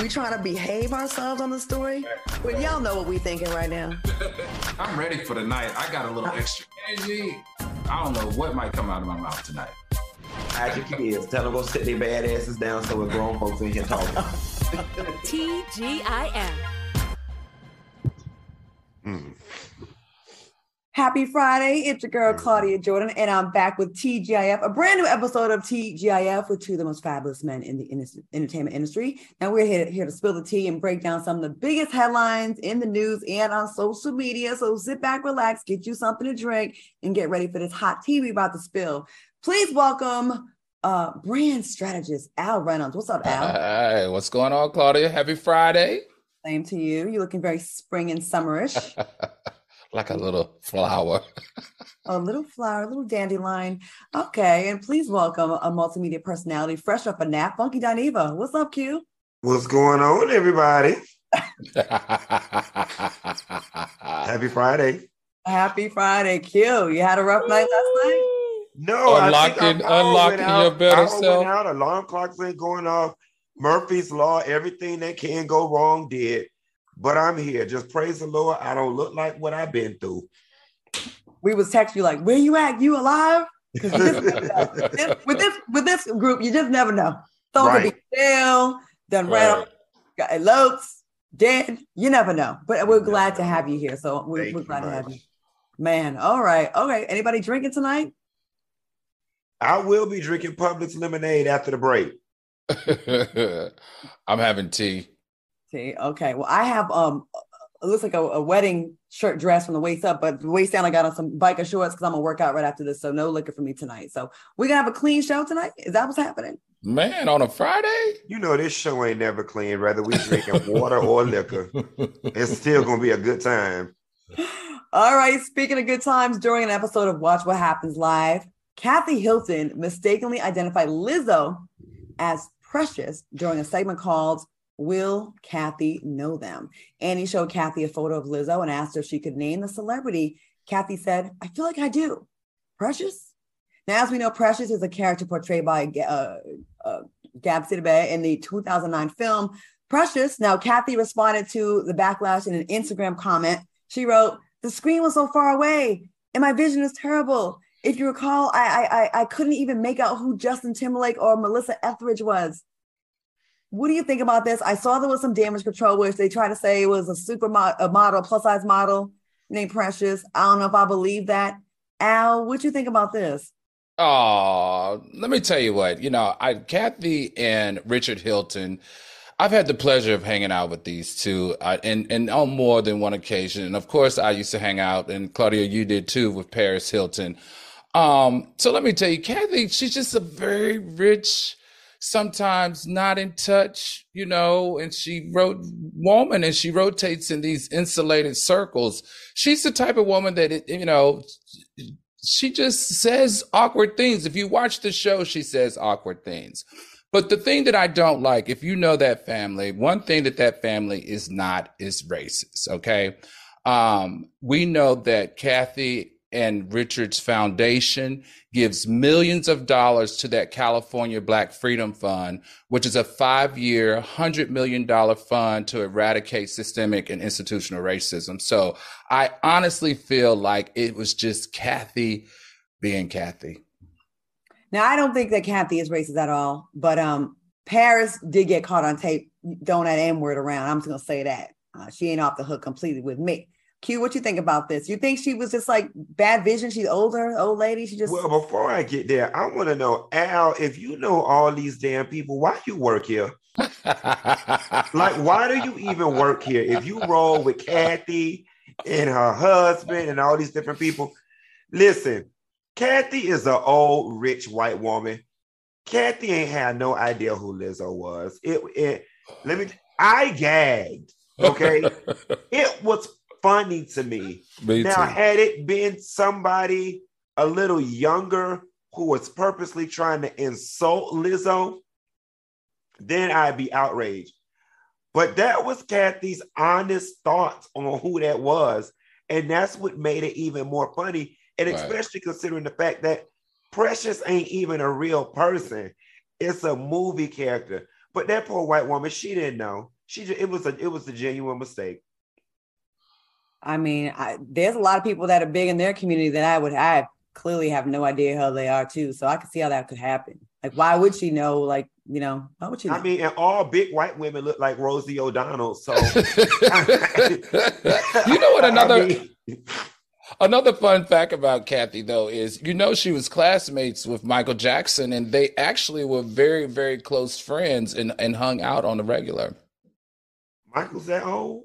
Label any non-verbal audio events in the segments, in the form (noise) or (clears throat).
We trying to behave ourselves on the story? Well, y'all know what we thinking right now. (laughs) I'm ready for the night. I got a little extra energy. I don't know what might come out of my mouth tonight. Hide your kids. Tell them go sit their bad asses down so we're grown folks in here talking. (laughs) TGIF. Happy Friday. It's your girl, Claudia Jordan, and I'm back with TGIF, a brand new episode of TGIF with two of the most fabulous men in the in- entertainment industry. And we're here, here to spill the tea and break down some of the biggest headlines in the news and on social media. So sit back, relax, get you something to drink, and get ready for this hot tea we're about to spill. Please welcome uh, brand strategist Al Reynolds. What's up, Al? Hey, what's going on, Claudia? Happy Friday. Same to you. You're looking very spring and summerish. (laughs) like a little flower. (laughs) a little flower, a little dandelion. Okay, and please welcome a multimedia personality fresh off a nap, Funky Dineva. What's up, Q? What's going on, everybody? (laughs) Happy Friday. Happy Friday, Q. You had a rough night last night? No, Unlocking- I think unlocking out. your better self. Went out. Alarm clocks ain't going off. Murphy's law, everything that can go wrong did. But I'm here. Just praise the Lord. I don't look like what I've been through. We was texting you like, "Where you at? You alive?" 'Cause you just never know. This- with this with this group, you just never know. Someone could Right. be jail, done ran Right. up, got elopes, dead. You never know. But we're glad to have you here. So we're, we're glad to much. have you. Man, all right, okay. Anybody drinking tonight? I will be drinking Publix lemonade after the break. (laughs) I'm having tea. See, okay. Well, I have um, it looks like a, a wedding shirt dress from the waist up, but the waist down, I got on some biker shorts because I'm gonna work out right after this. So no liquor for me tonight. So we're gonna have a clean show tonight. Is that what's happening? Man, on a Friday? You know this show ain't never clean, whether we drinking water or liquor. It's still gonna be a good time. All right. Speaking of good times, during an episode of Watch What Happens Live, Kathy Hilton mistakenly identified Lizzo as Precious during a segment called Will Kathy Know Them? Annie showed Kathy a photo of Lizzo and asked if she could name the celebrity. Kathy said, I feel like I do. Precious? Now, as we know, Precious is a character portrayed by uh, uh, Gab Sidibe in the 2009 film Precious. Now, Kathy responded to the backlash in an Instagram comment. She wrote, The screen was so far away and my vision is terrible. If you recall, I, I- I couldn't even make out who Justin Timberlake or Melissa Etheridge was. What do you think about this? I saw there was some damage control, which they try to say it was a super mo- a model, plus size model named Precious. I don't know if I believe that. Al, what do you think about this? Oh, let me tell you what, you know, I Kathy and Richard Hilton, I've had the pleasure of hanging out with these two, uh, and and on more than one occasion. And of course, I used to hang out, and Claudia, you did too, with Paris Hilton. Um, so let me tell you, Kathy, she's just a very rich, sometimes not in touch, you know, and she wrote woman and she rotates in these insulated circles. She's the type of woman that, it, you know, she just says awkward things. If you watch the show, she says awkward things. But the thing that I don't like, if you know that family, one thing that that family is not is racist. Okay. Um, we know that Kathy and Richard's foundation gives millions of dollars to that California Black Freedom Fund, which is a five year, $100 million fund to eradicate systemic and institutional racism. So I honestly feel like it was just Kathy being Kathy. Now, I don't think that Kathy is racist at all, but um, Paris did get caught on tape throwing that N word around. I'm just gonna say that uh, she ain't off the hook completely with me. Q, what do you think about this? You think she was just like bad vision? She's older, old lady. She just Well, before I get there, I want to know, Al, if you know all these damn people, why you work here? (laughs) Like, why do you even work here? If you roll with Kathy and her husband and all these different people, listen, Kathy is an old rich white woman. Kathy ain't had no idea who Lizzo was. It, it let me I gagged. Okay. (laughs) it was funny to me. Me now, too. had it been somebody a little younger who was purposely trying to insult Lizzo, then I'd be outraged. But that was Kathy's honest thoughts on who that was. And that's what made it even more funny. And Right. especially considering the fact that Precious ain't even a real person, it's a movie character. But that poor white woman, she didn't know. She just, it was a it was a genuine mistake. I mean, I, there's a lot of people that are big in their community that I would I clearly have no idea how they are too. So I can see how that could happen. Like, why would she know? Like, you know, why would she? Know? I mean, and all big white women look like Rosie O'Donnell. So (laughs) you know what? Another. I mean, Another fun fact about Kathy, though, is you know she was classmates with Michael Jackson, and they actually were very, very close friends and, and hung out on the regular. Michael's that old?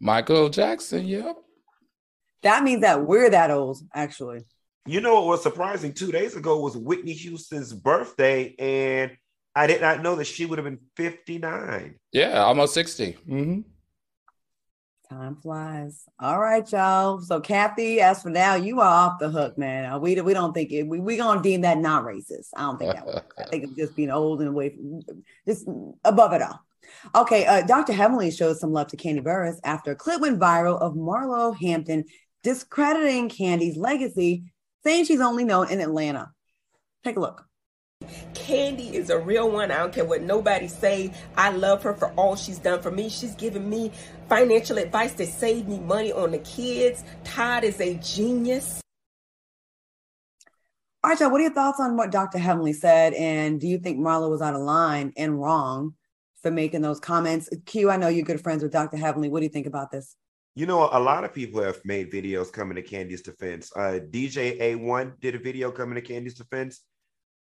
Michael Jackson, yep. That means that we're that old, actually. You know what was surprising? Two days ago was Whitney Houston's birthday, and I did not know that she would have been 59. Yeah, almost 60. Mm-hmm. Time flies. All right, y'all. So, Kathy, as for now, you are off the hook, man. Uh, we we don't think it. We we gonna deem that not racist. I don't think that. Works. I think it's just being old and away, from, just above it all. Okay, uh, Dr. Heavenly shows some love to Kandi Burruss after a clip went viral of Marlo Hampton discrediting Kandi's legacy, saying she's only known in Atlanta. Take a look. Kandi is a real one. I don't care what nobody say. I love her for all she's done for me. She's given me financial advice to save me money on the kids. Todd is a genius. All right, what are your thoughts on what Dr. Heavenly said? And do you think Marlo was out of line and wrong for making those comments? Q, I know you're good friends with Dr. Heavenly. What do you think about this? You know, a lot of people have made videos coming to Kandi's defense. Uh, DJ A1 did a video coming to Kandi's defense.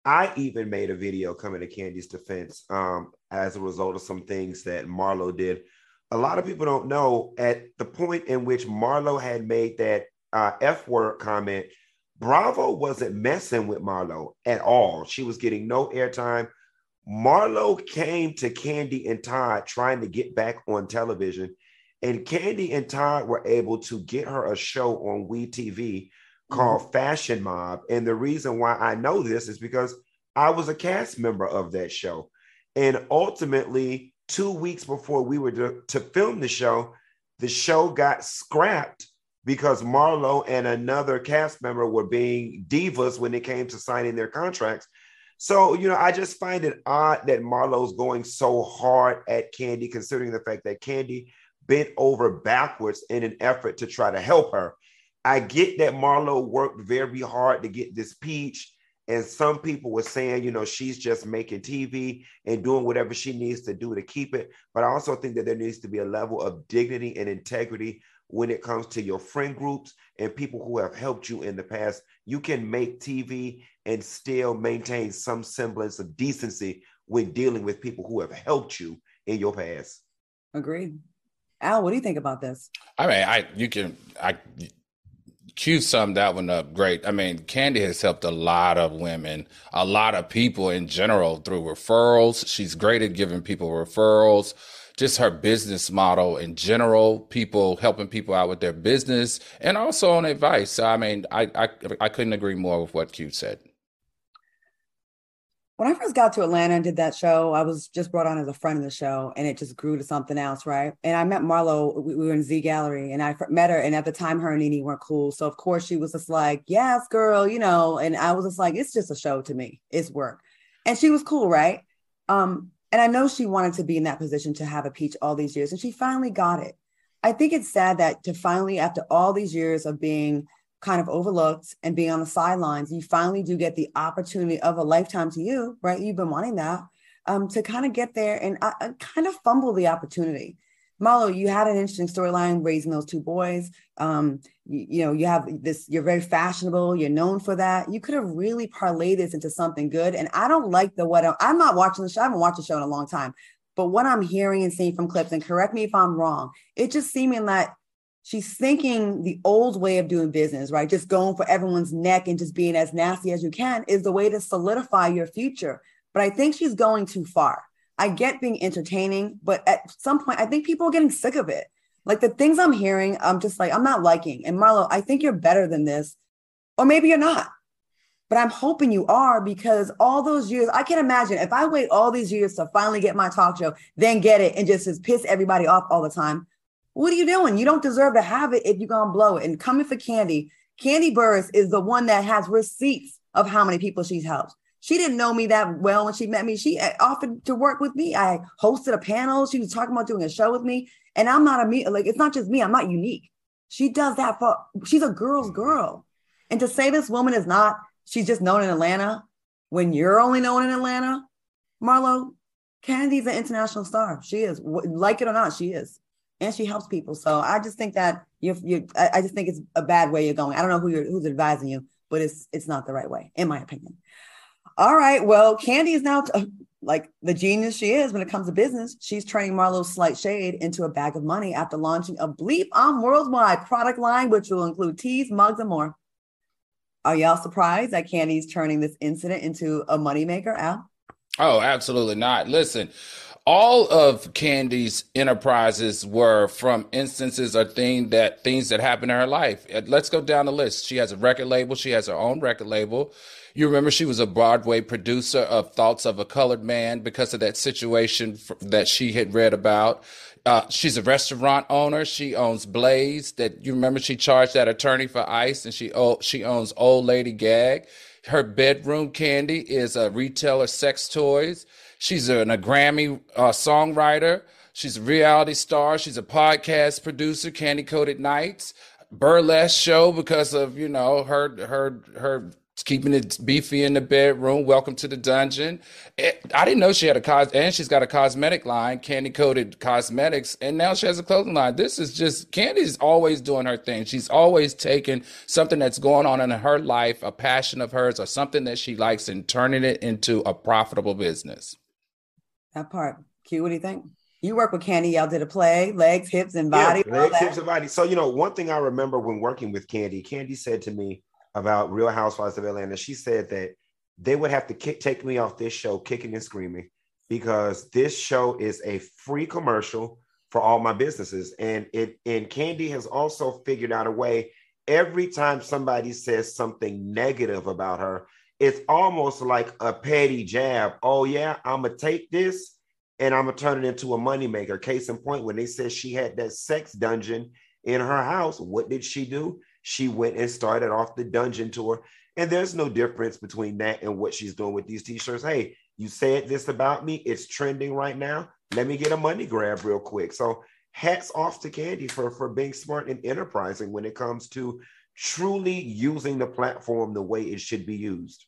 I even made a video coming to Kandi's defense um, as a result of some things that Marlo did. A lot of people don't know at the point in which Marlo had made that uh, F word comment, Bravo wasn't messing with Marlo at all. She was getting no airtime. Marlo came to Kandi and Todd trying to get back on television, and Kandi and Todd were able to get her a show on WeTV called mm-hmm. Fashion Mob. And the reason why I know this is because I was a cast member of that show. And ultimately, two weeks before we were to, to film the show, the show got scrapped because Marlo and another cast member were being divas when it came to signing their contracts. So, you know, I just find it odd that Marlo's going so hard at Kandi, considering the fact that Kandi bent over backwards in an effort to try to help her. I get that Marlo worked very hard to get this peach. And some people were saying, you know, she's just making TV and doing whatever she needs to do to keep it. But I also think that there needs to be a level of dignity and integrity when it comes to your friend groups and people who have helped you in the past. You can make TV and still maintain some semblance of decency when dealing with people who have helped you in your past. Agreed. Al, what do you think about this? I mean, I you can I, I Q summed that one up great. I mean, Kandi has helped a lot of women, a lot of people in general through referrals. She's great at giving people referrals. Just her business model in general, people helping people out with their business, and also on advice. So, I mean, I, I I couldn't agree more with what Q said when I first got to Atlanta and did that show, I was just brought on as a friend of the show, and it just grew to something else, right? And I met Marlo. We, were in Z Gallery, and I met her. And at the time, her and Nene weren't cool, so of course she was just like, "Yes, girl," you know. And I was just like, "It's just a show to me. It's work." And she was cool, right? Um, and I know she wanted to be in that position to have a peach all these years, and she finally got it. I think it's sad that to finally, after all these years of being kind of overlooked and being on the sidelines, you finally do get the opportunity of a lifetime to you, right? You've been wanting that um, to kind of get there and uh, uh, kind of fumble the opportunity. Marlo, you had an interesting storyline raising those two boys. Um, you, you, know, you have this, you're very fashionable, you're known for that. You could have really parlayed this into something good. And I don't like the what I'm not watching the show, I haven't watched the show in a long time. But what I'm hearing and seeing from clips, and correct me if I'm wrong, it just seeming that she's thinking the old way of doing business, right? Just going for everyone's neck and just being as nasty as you can is the way to solidify your future. But I think she's going too far. I get being entertaining, but at some point, I think people are getting sick of it. Like the things I'm hearing, I'm just like, I'm not liking. And Marlo, I think you're better than this. Or maybe you're not. But I'm hoping you are because all those years, I can imagine if I wait all these years to finally get my talk show, then get it and just, just piss everybody off all the time, what are you doing? You don't deserve to have it if you're gonna blow it. And coming for Kandi, Kandi Burruss is the one that has receipts of how many people she's helped. She didn't know me that well when she met me. She uh, offered to work with me. I hosted a panel. She was talking about doing a show with me. And I'm not a me, like, it's not just me. I'm not unique. She does that for, she's a girl's girl. And to say this woman is not, she's just known in Atlanta when you're only known in Atlanta, Marlo, Kandi's an international star. She is, like it or not, she is. And she helps people. So I just think that you, you, I just think it's a bad way you're going. I don't know who you're, who's advising you, but it's, it's not the right way, in my opinion. All right. Well, Kandi is now t- like the genius she is when it comes to business. She's turning Marlo's slight shade into a bag of money after launching a Bleep on worldwide product line, which will include teas, mugs, and more. Are y'all surprised that Kandi's turning this incident into a moneymaker, Al? Oh, absolutely not. Listen, all of Kandi's enterprises were from instances or thing that things that happened in her life. Uh, let's go down the list. She has a record label. She has her own record label. You remember she was a Broadway producer of Thoughts of a Colored Man because of that situation that she had read about. Uh, she's a restaurant owner. She owns Blaze. That you remember she charged that attorney for ice, and she she owns Old Lady Gang. Her Bedroom Kandi is a retailer sex toys. She's an, a Grammy uh, songwriter. She's a reality star. She's a podcast producer. Kandi Koated Nights burlesque show because of you know her her her keeping it beefy in the bedroom. Welcome to the dungeon. It, I didn't know she had a cos, and she's got a cosmetic line, Kandi Koated Cosmetics, and now she has a clothing line. This is just Kandi's always doing her thing. She's always taking something that's going on in her life, a passion of hers, or something that she likes, and turning it into a profitable business. That part, Q. What do you think? You work with Kandi. Y'all did a play, legs, hips, and body. Yeah, legs, hips, and body. So you know, one thing I remember when working with Kandi, Kandi said to me about Real Housewives of Atlanta. She said that they would have to kick, take me off this show kicking and screaming because this show is a free commercial for all my businesses. And it and Kandi has also figured out a way every time somebody says something negative about her, it's almost like a petty jab. Oh, yeah, I'm gonna take this and I'm gonna turn it into a moneymaker. Case in point, when they said she had that sex dungeon in her house, what did she do? she went and started off the dungeon tour. And there's no difference between that and what she's doing with these t-shirts. Hey, you said this about me, it's trending right now. Let me get a money grab real quick. So hats off to Kandi for, for being smart and enterprising when it comes to truly using the platform the way it should be used.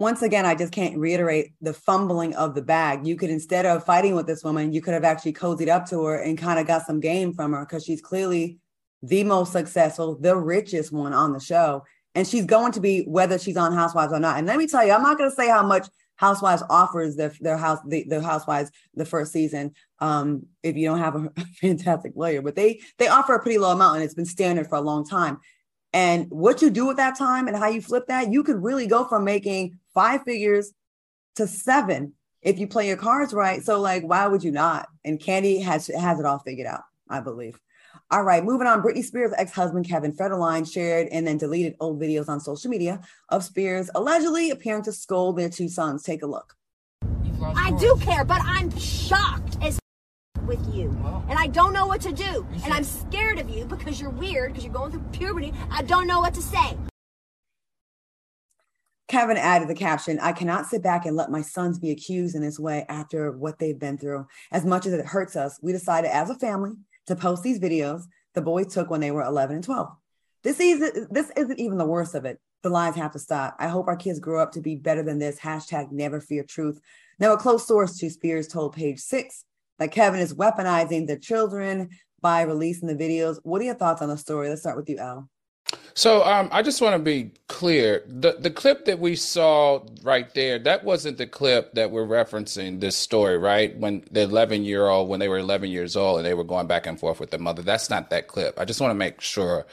Once again, I just can't reiterate the fumbling of the bag. You could, instead of fighting with this woman, you could have actually cozied up to her and kind of got some game from her because she's clearly the most successful, the richest one on the show. And she's going to be whether she's on Housewives or not. And let me tell you, I'm not going to say how much Housewives offers their their house the, the Housewives the first season. Um, if you don't have a (laughs) fantastic lawyer, but they they offer a pretty low amount, and it's been standard for a long time. And what you do with that time and how you flip that, you could really go from making five figures to seven if you play your cards right. So like, why would you not? And Kandi has has it all figured out, I believe. All right, moving on. Britney Spears' ex husband Kevin Federline shared and then deleted old videos on social media of Spears allegedly appearing to scold their two sons. Take a look. I do care, but I'm shocked as with you. And I don't know what to do. And I'm scared of you because you're weird, because you're going through puberty. I don't know what to say. Kevin added the caption I cannot sit back and let my sons be accused in this way after what they've been through. As much as it hurts us, we decided as a family to post these videos the boys took when they were 11 and 12. This isn't, this isn't even the worst of it. The lies have to stop. I hope our kids grow up to be better than this. Hashtag never fear truth. Now, a close source to Spears told page six that Kevin is weaponizing the children by releasing the videos. What are your thoughts on the story? Let's start with you, Al. So um, I just want to be clear. The the clip that we saw right there, that wasn't the clip that we're referencing this story, right? When the 11 year old, when they were 11 years old and they were going back and forth with the mother. That's not that clip. I just want to make sure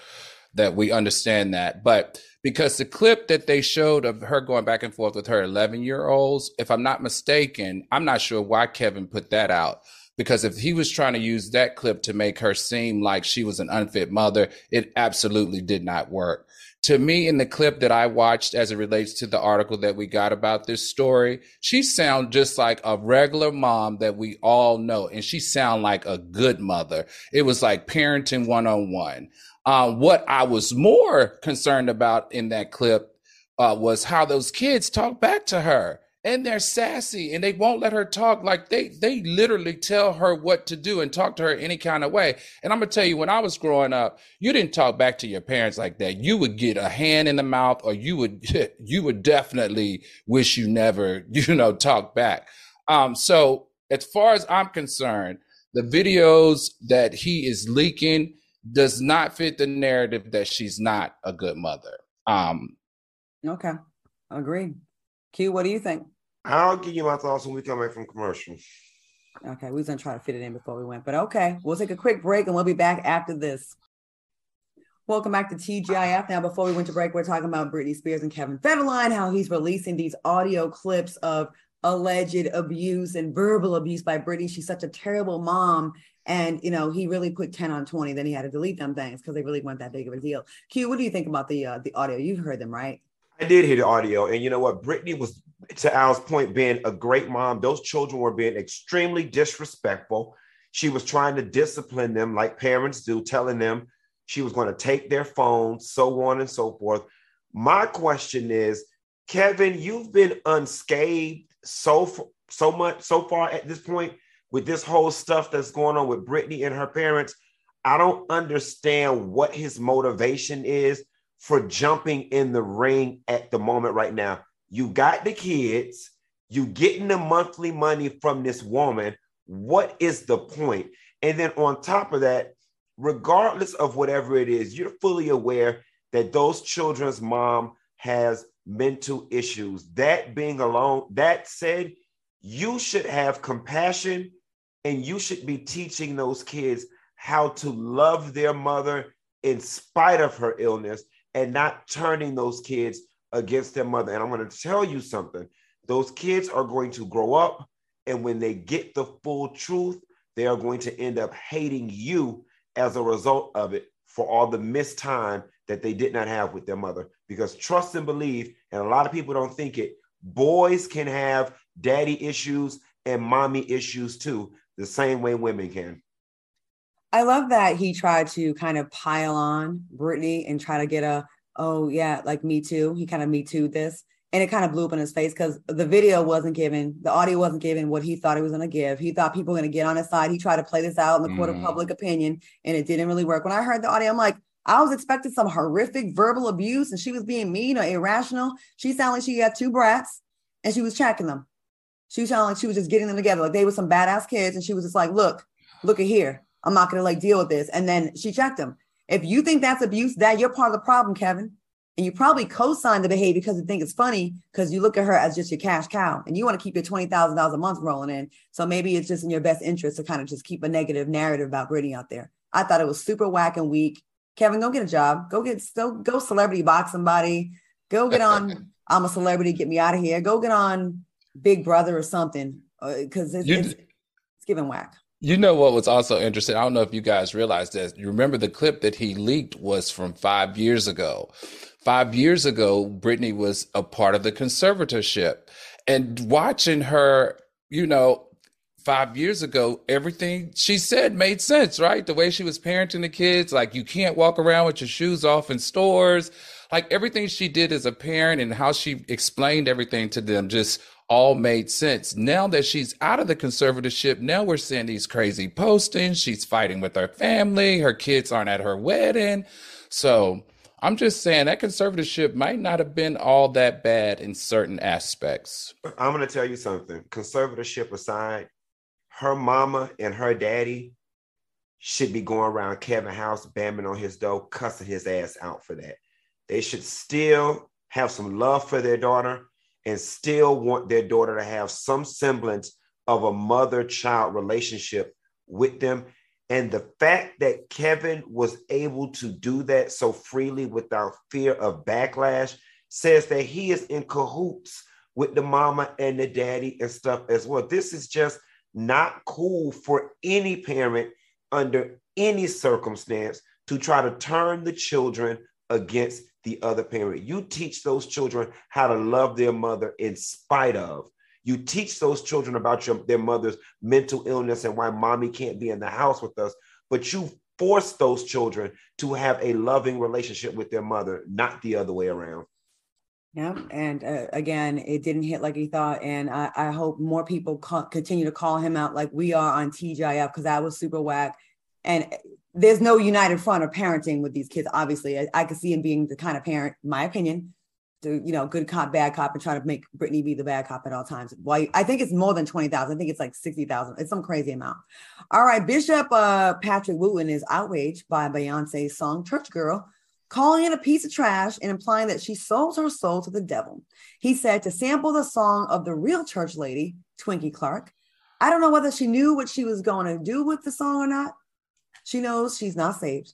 that we understand that. But because the clip that they showed of her going back and forth with her 11 year olds, if I'm not mistaken, I'm not sure why Kevin put that out because if he was trying to use that clip to make her seem like she was an unfit mother, it absolutely did not work. To me, in the clip that I watched as it relates to the article that we got about this story, she sound just like a regular mom that we all know. And she sound like a good mother. It was like parenting one on one. what I was more concerned about in that clip uh, was how those kids talk back to her and they're sassy and they won't let her talk. Like they they literally tell her what to do and talk to her any kind of way. And i'm gonna tell you when i was growing up you didn't talk back to your parents like that. You would get a hand in the mouth or you would (laughs) you would definitely wish you never (laughs) you know talk back. Um so as far as i'm concerned the videos that he is leaking does not fit the narrative that she's not a good mother. Um okay agree. Q what do you think I'll give you my thoughts when we come back from commercial. Okay, we was gonna try to fit it in before we went, but okay, we'll take a quick break and we'll be back after this. Welcome back to TGIF. Now, before we went to break, we're talking about Britney Spears and Kevin Federline, how he's releasing these audio clips of alleged abuse and verbal abuse by Britney. She's such a terrible mom. And you know, he really put 10 on 20. Then he had to delete them things because they really weren't that big of a deal. Q, what do you think about the uh, the audio? You've heard them, right? I did hear the audio, and you know what? Britney was, to Al's point, being a great mom. Those children were being extremely disrespectful. She was trying to discipline them like parents do, telling them she was going to take their phones, so on and so forth. My question is, Kevin, you've been unscathed so so much so far at this point with this whole stuff that's going on with Britney and her parents. I don't understand what his motivation is for jumping in the ring at the moment right now. You got the kids, you getting the monthly money from this woman. What is the point? And then on top of that, regardless of whatever it is, you're fully aware that those children's mom has mental issues. That being alone, that said, you should have compassion and you should be teaching those kids how to love their mother in spite of her illness and not turning those kids against their mother. And I'm going to tell you something those kids are going to grow up, and when they get the full truth, they are going to end up hating you as a result of it for all the missed time that they did not have with their mother. Because trust and believe, and a lot of people don't think it, boys can have daddy issues and mommy issues too, the same way women can. I love that he tried to kind of pile on Britney and try to get a, oh yeah, like me too. He kind of me too this. And it kind of blew up in his face because the video wasn't given, the audio wasn't given what he thought he was going to give. He thought people were going to get on his side. He tried to play this out in the mm. court of mm. public opinion, and it didn't really work. When I heard the audio, I'm like, I was expecting some horrific verbal abuse, and she was being mean or irrational. She sounded like she had two brats, and she was checking them. She sounded like she was just getting them together, like they were some badass kids, and she was just like, "Look, look at here. I'm not gonna like deal with this. And then she checked him. If you think that's abuse, that you're part of the problem, Kevin. And you probably co-sign the behavior because you think it's funny because you look at her as just your cash cow and you want to keep your twenty thousand dollars a month rolling in. So maybe it's just in your best interest to kind of just keep a negative narrative about Britney out there. I thought it was super whack and weak. Kevin, go get a job. Go get go go celebrity box somebody. Go get on. (laughs) I'm a celebrity. Get me out of here. Go get on Big Brother or something because uh, it's, it's, it's giving whack. You know what was also interesting? I don't know if you guys realized this. You remember the clip that he leaked was from five years ago. Five years ago, Britney was a part of the conservatorship. And watching her, you know, five years ago, everything she said made sense, right? The way she was parenting the kids, like you can't walk around with your shoes off in stores. Like everything she did as a parent and how she explained everything to them just all made sense. Now that she's out of the conservatorship, now we're seeing these crazy postings. She's fighting with her family. Her kids aren't at her wedding. So I'm just saying that conservatorship might not have been all that bad in certain aspects. I'm going to tell you something. Conservatorship aside, her mama and her daddy should be going around Kevin House, bamming on his door, cussing his ass out for that. They should still have some love for their daughter and still want their daughter to have some semblance of a mother child relationship with them. And the fact that Kevin was able to do that so freely without fear of backlash says that he is in cahoots with the mama and the daddy and stuff as well. This is just not cool for any parent under any circumstance to try to turn the children against the other parent. You teach those children how to love their mother in spite of. You teach those children about your, their mother's mental illness and why mommy can't be in the house with us. But you force those children to have a loving relationship with their mother, not the other way around. Yeah, and uh, again, it didn't hit like he thought, and I, I hope more people co- continue to call him out like we are on TGIF because that was super whack. And there's no united front of parenting with these kids. Obviously, I, I could see him being the kind of parent, my opinion, to you know, good cop, bad cop, and trying to make Britney be the bad cop at all times. Why? I think it's more than twenty thousand. I think it's like sixty thousand. It's some crazy amount. All right, Bishop uh, Patrick Wooden is outraged by Beyonce's song "Church Girl." calling it a piece of trash and implying that she sold her soul to the devil. He said to sample the song of the real church lady, Twinkie Clark. I don't know whether she knew what she was going to do with the song or not. She knows she's not saved.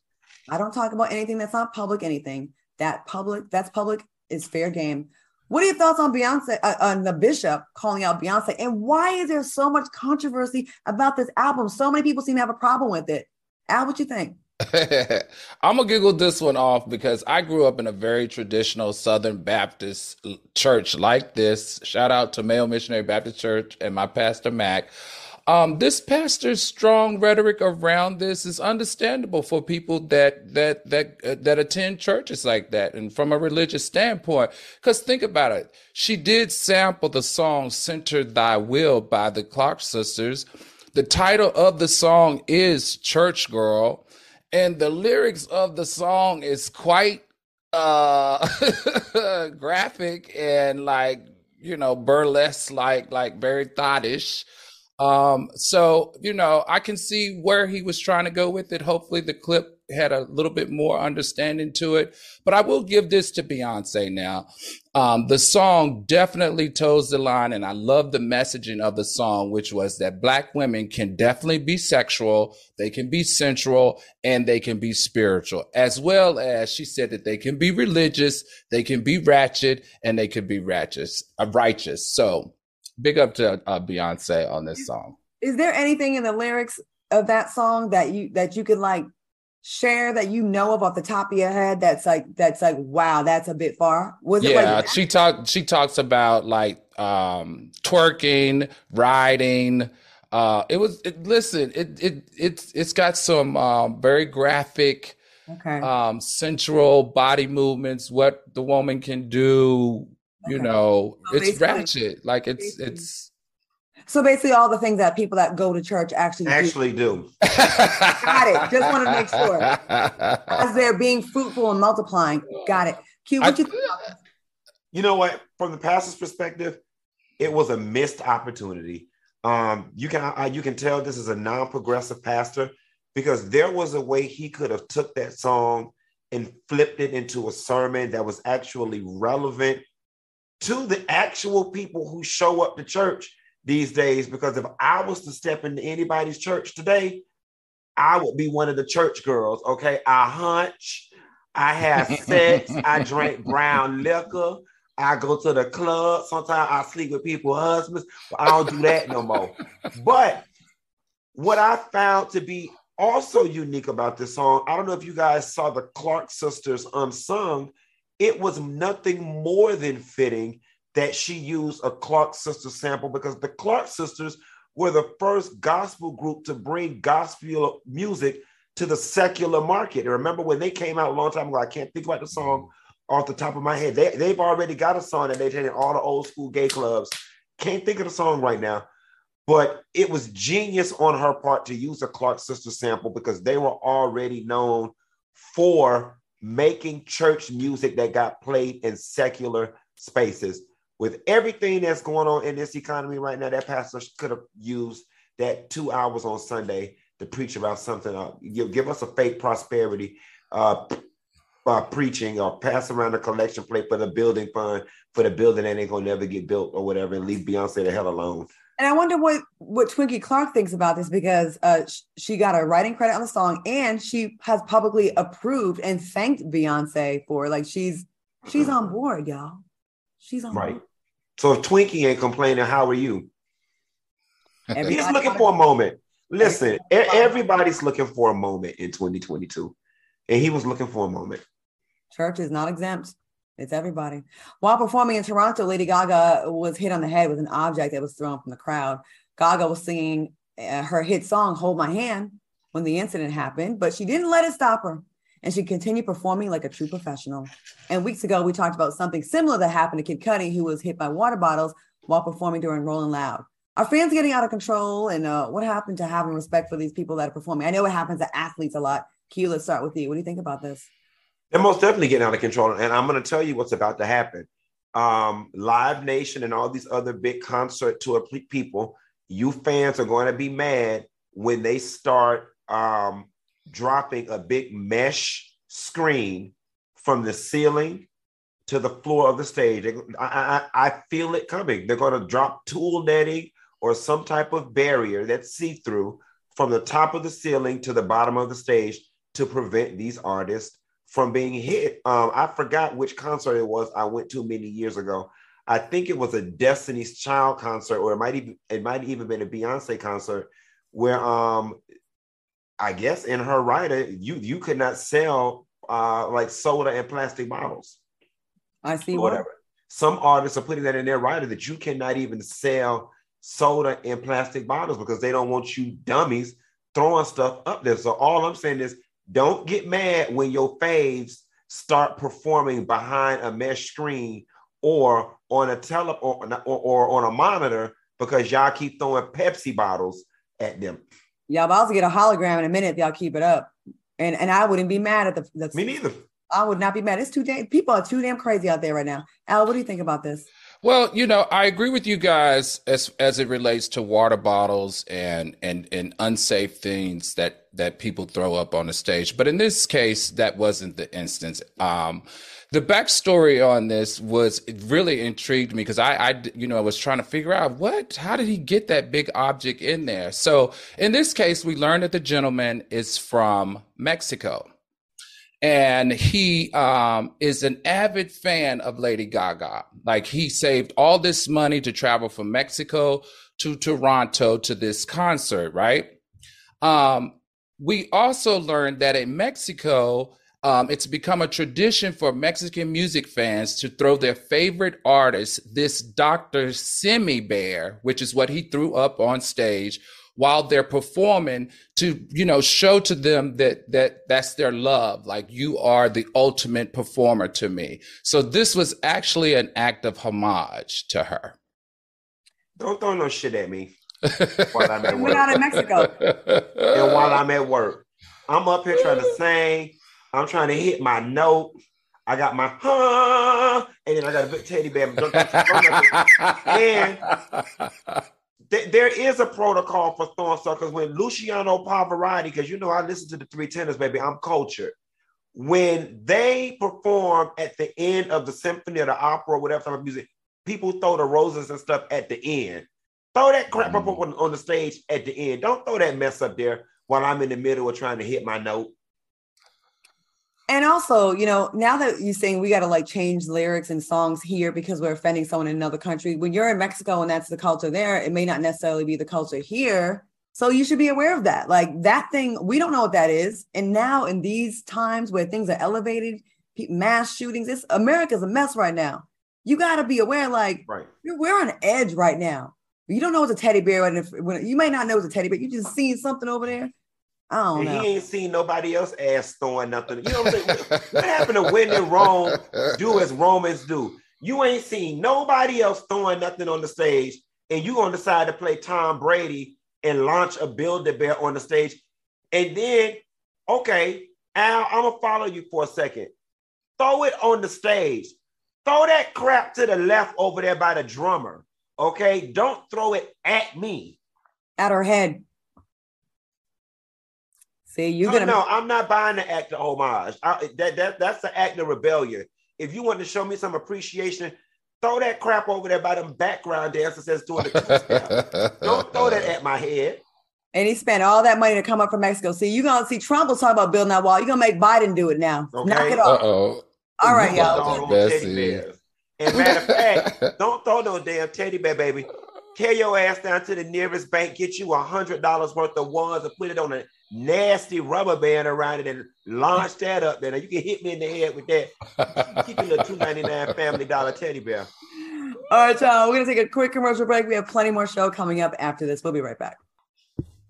I don't talk about anything that's not public, anything that public, that's public is fair game. What are your thoughts on Beyonce, uh, on the bishop calling out Beyonce? And why is there so much controversy about this album? So many people seem to have a problem with it. Al, what you think? (laughs) I'm gonna giggle this one off because I grew up in a very traditional Southern Baptist church like this. Shout out to Male Missionary Baptist Church and my pastor Mac. Um, this pastor's strong rhetoric around this is understandable for people that that that uh, that attend churches like that, and from a religious standpoint. Because think about it, she did sample the song "Center Thy Will" by the Clark Sisters. The title of the song is "Church Girl." and the lyrics of the song is quite uh (laughs) graphic and like you know burlesque like like very thoughtish um so you know i can see where he was trying to go with it hopefully the clip had a little bit more understanding to it. But I will give this to Beyonce now. Um, the song definitely toes the line, and I love the messaging of the song, which was that Black women can definitely be sexual, they can be sensual, and they can be spiritual, as well as she said that they can be religious, they can be ratchet, and they can be. Uh, righteous. So, big up to uh, Beyonce on this song. Is there anything in the lyrics of that song that you that you could like share that you know of off the top of your head that's like that's like wow that's a bit far was it yeah like she talked she talks about like um twerking riding uh it was it, listen it it it's it's got some um very graphic okay um sensual body movements what the woman can do you okay. know so it's ratchet like it's it's so basically, all the things that people that go to church actually actually do. do. Got it. Just want to make (laughs) sure as they're being fruitful and multiplying. Got it. Q, what I, you think? You know what? From the pastor's perspective, it was a missed opportunity. Um, you can uh, you can tell this is a non-progressive pastor because there was a way he could have took that song and flipped it into a sermon that was actually relevant to the actual people who show up to church these days because if I was to step into anybody's church today, I would be one of the church girls. Okay. I hunch, I have sex, I (laughs) drink brown liquor, I go to the club. Sometimes I sleep with people's husbands, but I don't do that no more. But what I found to be also unique about this song, I don't know if you guys saw the Clark sisters unsung, it was nothing more than fitting that she used a Clark Sisters sample because the Clark Sisters were the first gospel group to bring gospel music to the secular market. And remember when they came out a long time ago, I can't think about the song off the top of my head. They, they've already got a song that they did in all the old school gay clubs. Can't think of the song right now. But it was genius on her part to use a Clark Sister sample because they were already known for making church music that got played in secular spaces with everything that's going on in this economy right now, that pastor could have used that two hours on Sunday to preach about something. Uh, give, give us a fake prosperity uh, uh, preaching or pass around a collection plate for the building fund for the building that ain't gonna never get built or whatever, and leave Beyonce the hell alone. And I wonder what what Twinkie Clark thinks about this because uh, she got a writing credit on the song and she has publicly approved and thanked Beyonce for like she's she's on board, y'all. She's on right. Board. So if Twinkie ain't complaining, how are you? Everybody He's looking for a moment. Listen, everybody's looking for a moment in 2022. And he was looking for a moment. Church is not exempt. It's everybody. While performing in Toronto, Lady Gaga was hit on the head with an object that was thrown from the crowd. Gaga was singing uh, her hit song, Hold My Hand, when the incident happened, but she didn't let it stop her. and she continued performing like a true professional. And weeks ago, we talked about something similar that happened to Kid Cudi, who was hit by water bottles while performing during Rolling Loud. Are fans getting out of control? And uh, what happened to having respect for these people that are performing? I know it happens to athletes a lot. Let's start with you. What do you think about this? They're most definitely getting out of control. And I'm going to tell you what's about to happen. Um, Live Nation and all these other big concert tour people, you fans are going to be mad when they start um, dropping a big mesh screen from the ceiling to the floor of the stage. I, I, I feel it coming. They're going to drop tulle netting or some type of barrier that's see through from the top of the ceiling to the bottom of the stage to prevent these artists from being hit. Um, I forgot which concert it was I went to many years ago. I think it was a Destiny's Child concert, or it might even it might even been a Beyonce concert, where um, I guess in her rider you you could not sell uh, like soda and plastic bottles. I see whatever. What? Some artists are putting that in their rider that you cannot even sell soda in plastic bottles because they don't want you dummies throwing stuff up there. So all I'm saying is don't get mad when your faves start performing behind a mesh screen or on a tele or, or, or on a monitor because y'all keep throwing Pepsi bottles at them. Y'all about to get a hologram in a minute if y'all keep it up. And and I wouldn't be mad at the, the Me neither. I would not be mad. It's too damn people are too damn crazy out there right now. Al, what do you think about this? Well, you know, I agree with you guys as as it relates to water bottles and and and unsafe things that that people throw up on the stage. But in this case, that wasn't the instance. Um, the backstory on this was really intrigued me because I, I, you know, I was trying to figure out what, how did he get that big object in there? So in this case, we learned that the gentleman is from Mexico and he um, is an avid fan of Lady Gaga. Like he saved all this money to travel from Mexico to Toronto to this concert, right? Um, we also learned that in Mexico, um, it's become a tradition for Mexican music fans to throw their favorite artist, this Dr. Simi Bear, which is what he threw up on stage, while they're performing to you know show to them that that that's their love like you are the ultimate performer to me so this was actually an act of homage to her don't throw no shit at me while i'm at work (laughs) we're not in mexico and while i'm at work i'm up here trying to sing i'm trying to hit my note I got my huh, and then I got a big teddy bear. and there is a protocol for throwing stuff because when Luciano Pavarotti, because you know I listen to the three tenors, baby, I'm cultured. When they perform at the end of the symphony or the opera or whatever type of music, people throw the roses and stuff at the end. Throw that crap up mm. on, on the stage at the end. Don't throw that mess up there while I'm in the middle of trying to hit my note and also, you know, now that you're saying we got to like change lyrics and songs here because we're offending someone in another country, when you're in Mexico and that's the culture there, it may not necessarily be the culture here. So you should be aware of that. Like that thing, we don't know what that is. And now in these times where things are elevated, mass shootings, it's America's a mess right now. You got to be aware, like right. we're on edge right now. You don't know it's a teddy bear, and if when, you may not know it's a teddy bear, you just seen something over there I don't know. He ain't seen nobody else ass throwing nothing. You know what I'm saying? what happened to when in Rome do as Romans do? You ain't seen nobody else throwing nothing on the stage, and you gonna decide to play Tom Brady and launch a Build-A-Bear on the stage. And then, okay, Al, I'm gonna follow you for a second. Throw it on the stage. Throw that crap to the left over there by the drummer. Okay, don't throw it at me. At her head. See, you no, gonna no, I'm not buying the act of homage. I, that, that that's the act of rebellion. If you want to show me some appreciation, throw that crap over there by them background dancers that's doing the Don't throw that at my head. And he spent all that money to come up from Mexico. See, you're gonna see Trump was talking about building that wall. You're gonna make Biden do it now. Okay. Knock it off. Uh-oh. All right, y'all. And matter of fact, (laughs) don't throw no damn teddy bear, baby. Carry your ass down to the nearest bank, get you a hundred dollars worth of ones, and put it on a nasty rubber band around it and launch that up there. Now you can hit me in the head with that. (laughs) Keep your little two ninety nine Family Dollar teddy bear. All right, y'all. We're gonna take a quick commercial break. We have plenty more show coming up after this. We'll be right back.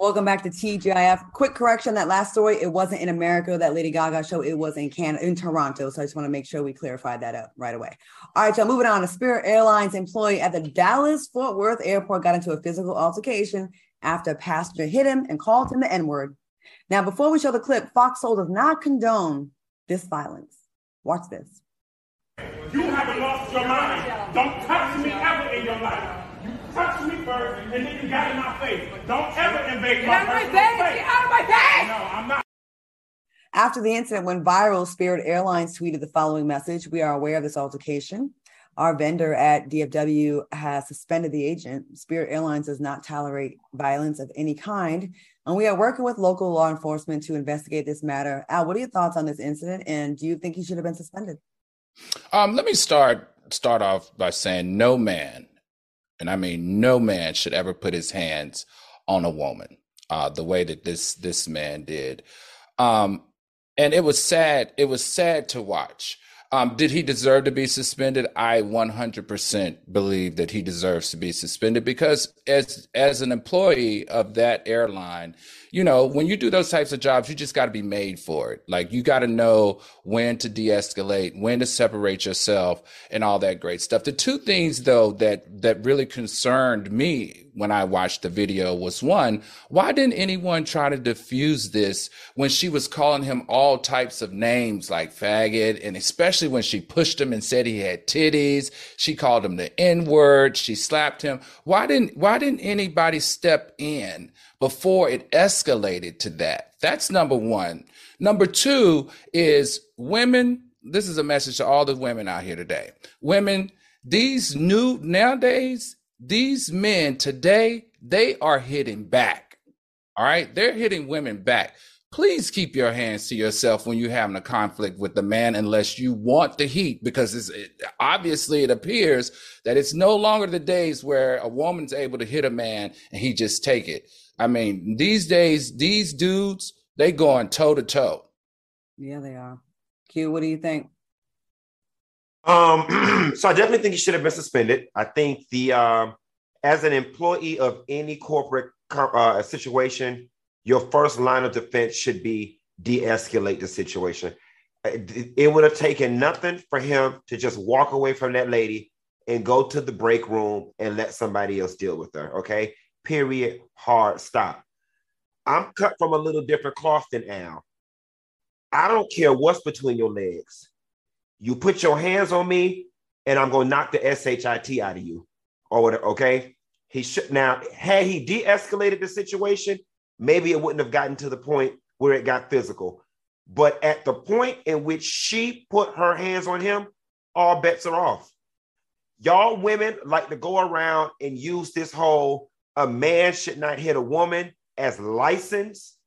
Welcome back to TGIF. Quick correction: that last story, it wasn't in America. That Lady Gaga show, it was in Canada, in Toronto. So I just want to make sure we clarify that up right away. All right, y'all. Moving on. A Spirit Airlines employee at the Dallas Fort Worth airport got into a physical altercation after a passenger hit him and called him the N word. Now, before we show the clip, Fox Soul does not condone this violence. Watch this. You haven't lost your mind. Don't touch me ever in your life. You touched me first, and then you got in my face. Don't ever invade my personal space. Get out of my face! No, I'm not. After the incident went viral, Spirit Airlines tweeted the following message We are aware of this altercation. Our vendor at DFW has suspended the agent. Spirit Airlines does not tolerate violence of any kind. And we are working with local law enforcement to investigate this matter. Al, what are your thoughts on this incident? And do you think he should have been suspended? Um, let me start start off by saying no man and I mean no man should ever put his hands on a woman uh, the way that this this man did. Um, and it was sad. It was sad to watch. Um, did he deserve to be suspended? I 100% believe that he deserves to be suspended because as as an employee of that airline, you know, when you do those types of jobs, you just got to be made for it. Like you got to know when to de-escalate, when to separate yourself and all that great stuff. The two things though that that really concerned me when I watched the video was one, why didn't anyone try to diffuse this when she was calling him all types of names like faggot and especially when she pushed him and said he had titties, she called him the N-word, she slapped him. Why didn't why didn't anybody step in before it escalated to that. That's number one. Number two is women. This is a message to all the women out here today. Women, these new nowadays, these men today, they are hitting back. All right. They're hitting women back. Please keep your hands to yourself when you're having a conflict with the man, unless you want the heat, because it's, it, obviously it appears that it's no longer the days where a woman's able to hit a man and he just take it. I mean, these days, these dudes, they going toe to toe. Yeah, they are. Q, what do you think? Um, (clears throat) so I definitely think he should have been suspended. I think the um, as an employee of any corporate uh, situation, your first line of defense should be de-escalate the situation. It, it would have taken nothing for him to just walk away from that lady and go to the break room and let somebody else deal with her. Okay period, hard stop. I'm cut from a little different cloth than Al. I don't care what's between your legs. You put your hands on me, and I'm gonna knock the shit out of you, or whatever. Okay. He should now. Had he de-escalated the situation, maybe it wouldn't have gotten to the point where it got physical. But at the point in which she put her hands on him, all bets are off. Y'all women like to go around and use this whole a man should not hit a woman as license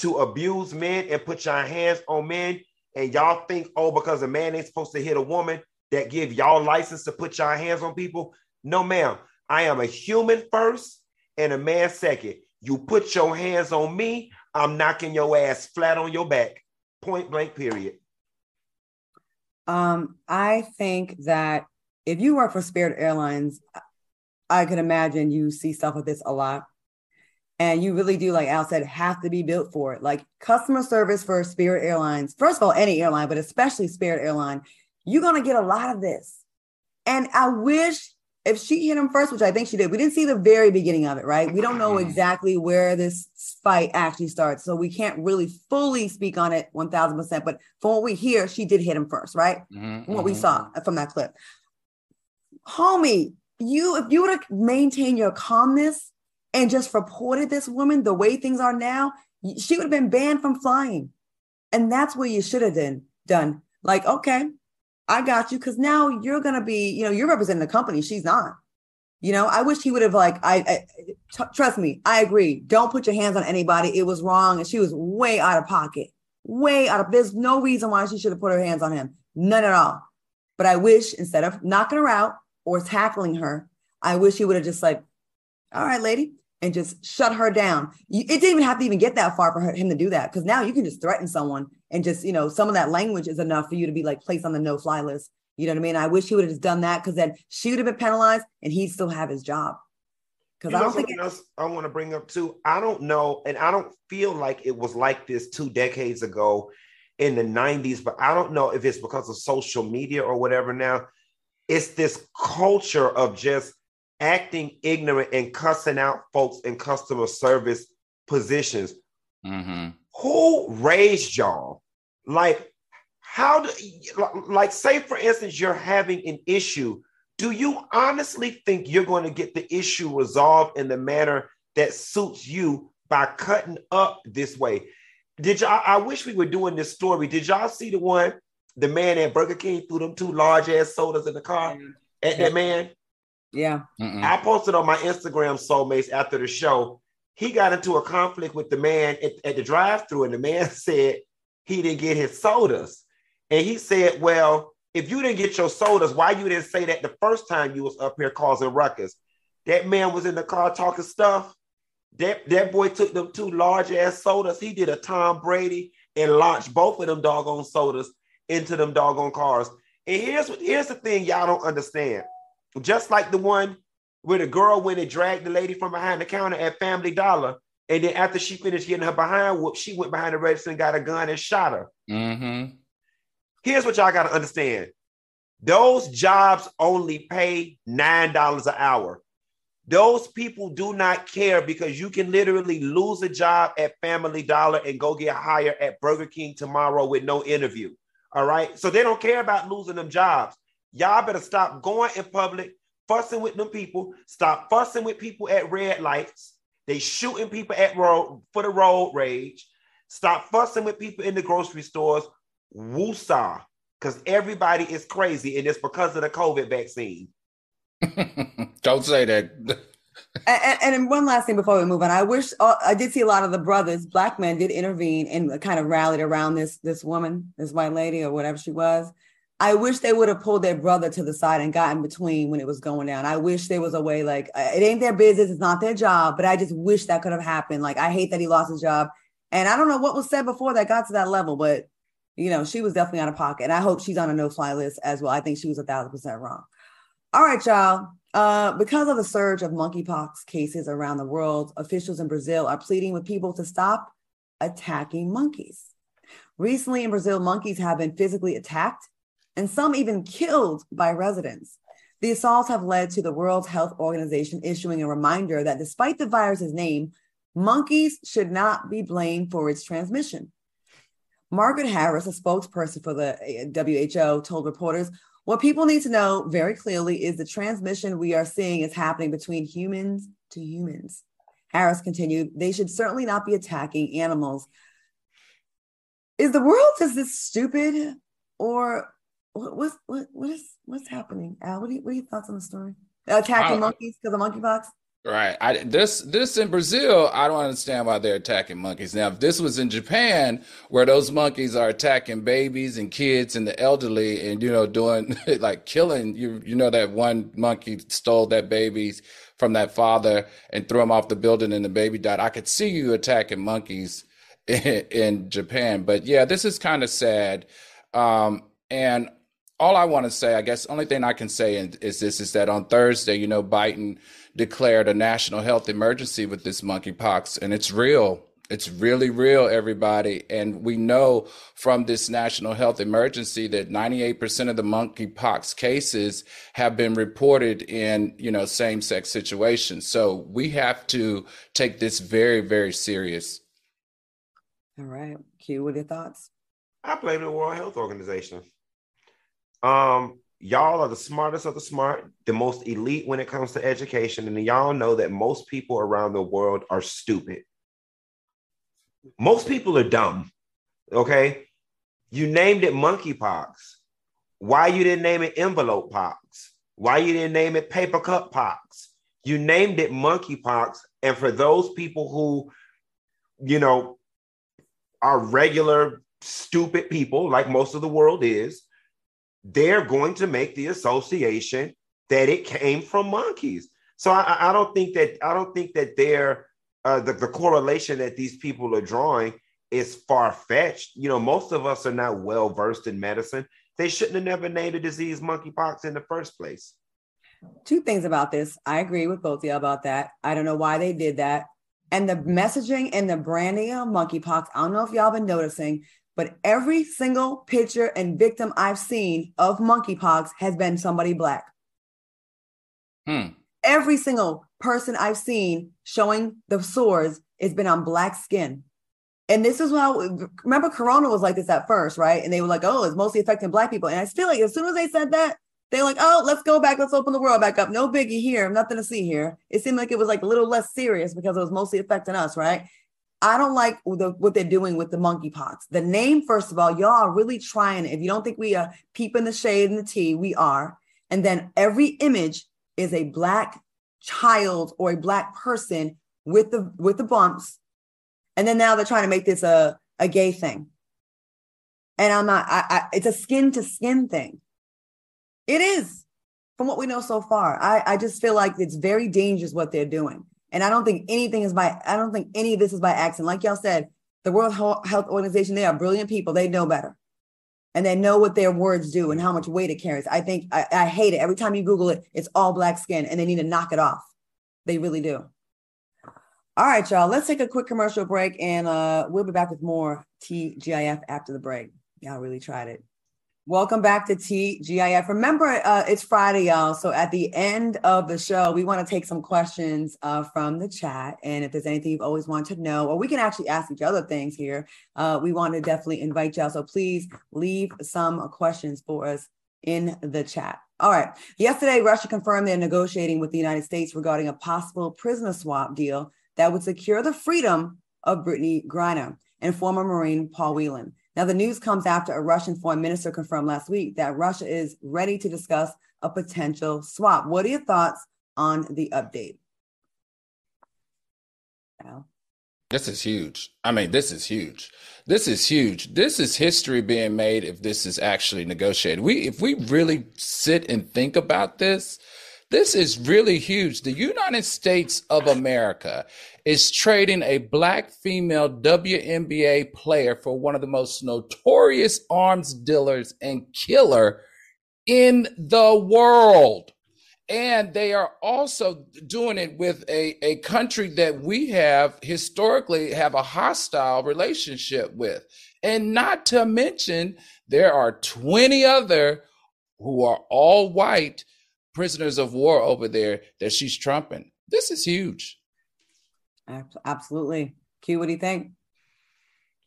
to abuse men and put your hands on men. And y'all think, oh, because a man ain't supposed to hit a woman, that give y'all license to put y'all hands on people. No, ma'am. I am a human first and a man second. You put your hands on me, I'm knocking your ass flat on your back. Point blank, period. Um, I think that if you work for Spirit Airlines, I can imagine you see stuff like this a lot. And you really do, like Al said, have to be built for it. Like customer service for Spirit Airlines, first of all, any airline, but especially Spirit Airline, you're going to get a lot of this. And I wish if she hit him first, which I think she did, we didn't see the very beginning of it, right? We don't know mm-hmm. exactly where this fight actually starts. So we can't really fully speak on it 1000%. But from what we hear, she did hit him first, right? Mm-hmm. what we mm-hmm. saw from that clip. Homie, you if you were to maintain your calmness and just reported this woman the way things are now, she would have been banned from flying. And that's what you should have done. Done like, okay, I got you, because now you're gonna be, you know, you're representing the company. She's not. You know, I wish he would have like, I, I t- trust me, I agree. Don't put your hands on anybody. It was wrong, and she was way out of pocket, way out of. There's no reason why she should have put her hands on him, none at all. But I wish instead of knocking her out, or tackling her, I wish he would have just like, all right, lady, and just shut her down. it didn't even have to even get that far for her, him to do that because now you can just threaten someone and just, you know, some of that language is enough for you to be like placed on the no fly list. You know what I mean? I wish he would have just done that because then she would have been penalized and he'd still have his job. Because I don't think something else I want to bring up too. I don't know, and I don't feel like it was like this two decades ago in the 90s, but I don't know if it's because of social media or whatever now. It's this culture of just acting ignorant and cussing out folks in customer service positions. Mm-hmm. Who raised y'all? Like, how do like say for instance, you're having an issue. Do you honestly think you're going to get the issue resolved in the manner that suits you by cutting up this way? Did y'all? I wish we were doing this story. Did y'all see the one? The man at Burger King threw them two large ass sodas in the car at that man. Yeah. Mm-mm. I posted on my Instagram soulmates after the show. He got into a conflict with the man at, at the drive-through, and the man (laughs) said he didn't get his sodas. And he said, Well, if you didn't get your sodas, why you didn't say that the first time you was up here causing ruckus? That man was in the car talking stuff. That, that boy took them two large ass sodas. He did a Tom Brady and launched both of them doggone sodas into them doggone cars. And here's what here's the thing y'all don't understand. Just like the one where the girl went and dragged the lady from behind the counter at Family Dollar, and then after she finished getting her behind whooped, she went behind the register and got a gun and shot her. Mm-hmm. Here's what y'all got to understand: those jobs only pay nine dollars an hour. Those people do not care because you can literally lose a job at Family Dollar and go get hired at Burger King tomorrow with no interview. All right. So they don't care about losing them jobs. Y'all better stop going in public, fussing with them people. Stop fussing with people at red lights. They shooting people at road for the road rage. Stop fussing with people in the grocery stores. Woosah. Because everybody is crazy, and it's because of the COVID vaccine. (laughs) Don't say that. And, and, and one last thing before we move on, I wish uh, I did see a lot of the brothers, black men, did intervene and kind of rallied around this this woman, this white lady or whatever she was. I wish they would have pulled their brother to the side and gotten in between when it was going down. I wish there was a way, like uh, it ain't their business, it's not their job, but I just wish that could have happened. Like I hate that he lost his job, and I don't know what was said before that got to that level, but you know she was definitely out of pocket, and I hope she's on a no fly list as well. I think she was a thousand percent wrong. All right, y'all. Uh, because of the surge of monkeypox cases around the world, officials in Brazil are pleading with people to stop attacking monkeys. Recently in Brazil, monkeys have been physically attacked and some even killed by residents. The assaults have led to the World Health Organization issuing a reminder that despite the virus's name, monkeys should not be blamed for its transmission. Margaret Harris, a spokesperson for the eh, WHO, told reporters what people need to know very clearly is the transmission we are seeing is happening between humans to humans. Harris continued, they should certainly not be attacking animals. Is the world just this stupid or what, what's what, what is what's happening? Al, what are, you, what are your thoughts on the story? Attacking I- monkeys because of monkeypox? Right. I, this this in Brazil, I don't understand why they're attacking monkeys. Now, if this was in Japan, where those monkeys are attacking babies and kids and the elderly, and you know, doing (laughs) like killing you, you know, that one monkey stole that babies from that father and threw him off the building, and the baby died. I could see you attacking monkeys (laughs) in, in Japan, but yeah, this is kind of sad. Um, and all I want to say, I guess, only thing I can say is this: is that on Thursday, you know, Biden declared a national health emergency with this monkeypox, and it's real. It's really real, everybody. And we know from this national health emergency that 98% of the monkeypox cases have been reported in, you know, same-sex situations. So we have to take this very, very serious. All right. Q, what are your thoughts? I blame the World Health Organization. Um, y'all are the smartest of the smart, the most elite when it comes to education, and y'all know that most people around the world are stupid. Most people are dumb. Okay, you named it monkeypox. Why you didn't name it envelope pox? Why you didn't name it paper cup pox? You named it monkeypox, and for those people who, you know, are regular stupid people, like most of the world is, they're going to make the association that it came from monkeys. So I, I don't think that I don't think that they're uh, the, the correlation that these people are drawing is far fetched. You know, most of us are not well versed in medicine. They shouldn't have never named a disease monkeypox in the first place. Two things about this. I agree with both of you about that. I don't know why they did that. And the messaging and the branding of monkeypox, I don't know if y'all been noticing, but every single picture and victim I've seen of monkeypox has been somebody black. Hmm. Every single person I've seen showing the sores has been on black skin. And this is why remember Corona was like this at first, right? And they were like, oh, it's mostly affecting black people. And I feel like as soon as they said that, they're like, oh, let's go back, let's open the world back up. No biggie here, nothing to see here. It seemed like it was like a little less serious because it was mostly affecting us, right? I don't like the, what they're doing with the monkeypox. The name, first of all, y'all are really trying. If you don't think we are peeping the shade and the tea, we are. And then every image is a black child or a black person with the with the bumps and then now they're trying to make this a, a gay thing and i'm not I, I it's a skin to skin thing it is from what we know so far I, I just feel like it's very dangerous what they're doing and i don't think anything is by i don't think any of this is by accident. Like y'all said the world health organization they are brilliant people. They know better. And they know what their words do and how much weight it carries. I think I, I hate it. Every time you google it it's all black skin and they need to knock it off. They really do. All right, y'all. Let's take a quick commercial break and uh, we'll be back with more TGIF after the break. Y'all really tried it. Welcome back to TGIF. Remember, uh, it's Friday, y'all. So at the end of the show, we want to take some questions uh, from the chat. And if there's anything you've always wanted to know, or we can actually ask each other things here, uh, we want to definitely invite y'all. So please leave some questions for us in the chat. All right. Yesterday, Russia confirmed they're negotiating with the United States regarding a possible prisoner swap deal that would secure the freedom of Brittney Griner and former Marine Paul Whelan. Now, the news comes after a Russian foreign minister confirmed last week that Russia is ready to discuss a potential swap. What are your thoughts on the update? This is huge. I mean, this is huge. This is huge. This is history being made if this is actually negotiated. We if we really sit and think about this, this is really huge. The United States of America is trading a black female WNBA player for one of the most notorious arms dealers and killer in the world. And they are also doing it with a, a country that we have historically have a hostile relationship with. And not to mention, there are 20 other who are all white prisoners of war over there that she's trumping. This is huge. Absolutely. Q, what do you think?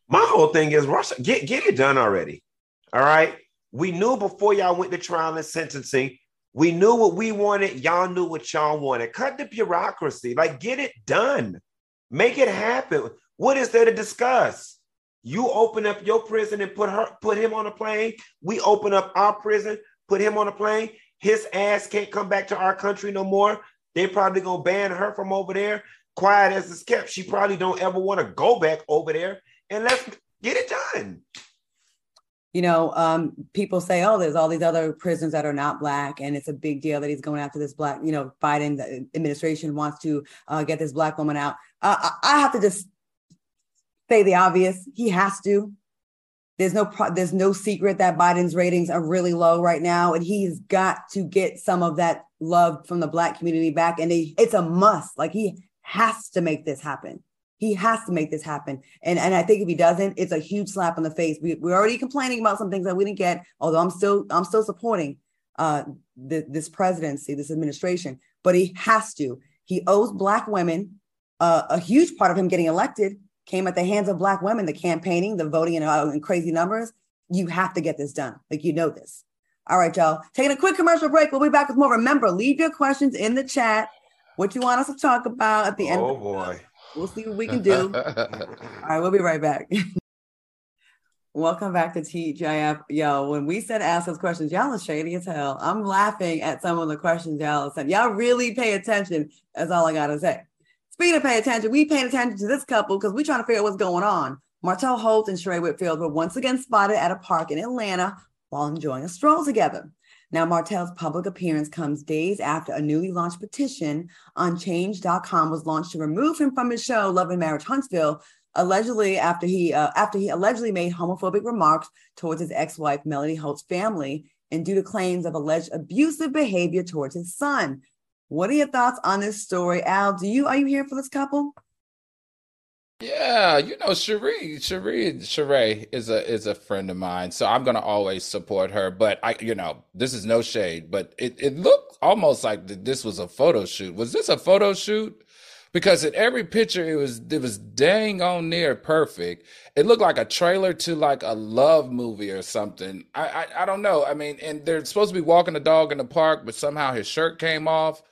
My whole thing is Russia, get, get it done already. All right. We knew before y'all went to trial and sentencing, we knew what we wanted. Y'all knew what y'all wanted. Cut the bureaucracy. Like, get it done. Make it happen. What is there to discuss? You open up your prison and put her, put him on a plane. We open up our prison, put him on a plane. His ass can't come back to our country no more. They probably gonna ban her from over there. Quiet as it's kept, she probably don't ever want to go back over there. And let's get it done. You know, um, people say, "Oh, there's all these other prisons that are not black, and it's a big deal that he's going after this black." You know, Biden administration wants to uh, get this black woman out. Uh, I have to just say the obvious: he has to. There's no pro- there's no secret that Biden's ratings are really low right now, and he's got to get some of that love from the Black community back. And it's a must. Like he has to make this happen. He has to make this happen. And and I think if he doesn't, it's a huge slap in the face. We, we're already complaining about some things that we didn't get. Although I'm still I'm still supporting uh, the, this presidency, this administration. But he has to. He owes Black women uh, a huge part of him getting elected came at the hands of black women, the campaigning, the voting in, uh, in crazy numbers. You have to get this done. Like you know this. All right, y'all. Taking a quick commercial break. We'll be back with more. Remember, leave your questions in the chat. What you want us to talk about at the end. Oh boy. We'll see what we can do. (laughs) All right, we'll be right back. (laughs) Welcome back to TGIF. Yo, when we said ask us questions, y'all are shady as hell. I'm laughing at some of the questions y'all said. Y'all really pay attention. That's all I gotta say. Speaking of pay attention, we paying attention to this couple because we're trying to figure out what's going on. Martell Holt and Sheree Whitfield were once again spotted at a park in Atlanta while enjoying a stroll together. Now, Martell's public appearance comes days after a newly launched petition on change.com was launched to remove him from his show Love and Marriage Huntsville, allegedly after he uh, after he allegedly made homophobic remarks towards his ex-wife Melanie Holt's family and due to claims of alleged abusive behavior towards his son. What are your thoughts on this story, Al? Do you are you here for this couple? Yeah, you know, Sheree, Cherie, Sheree is a is a friend of mine, so I'm gonna always support her. But I, you know, this is no shade, but it it looked almost like this was a photo shoot. Was this a photo shoot? Because in every picture, it was it was dang on near perfect. It looked like a trailer to like a love movie or something. I I, I don't know. I mean, and they're supposed to be walking the dog in the park, but somehow his shirt came off.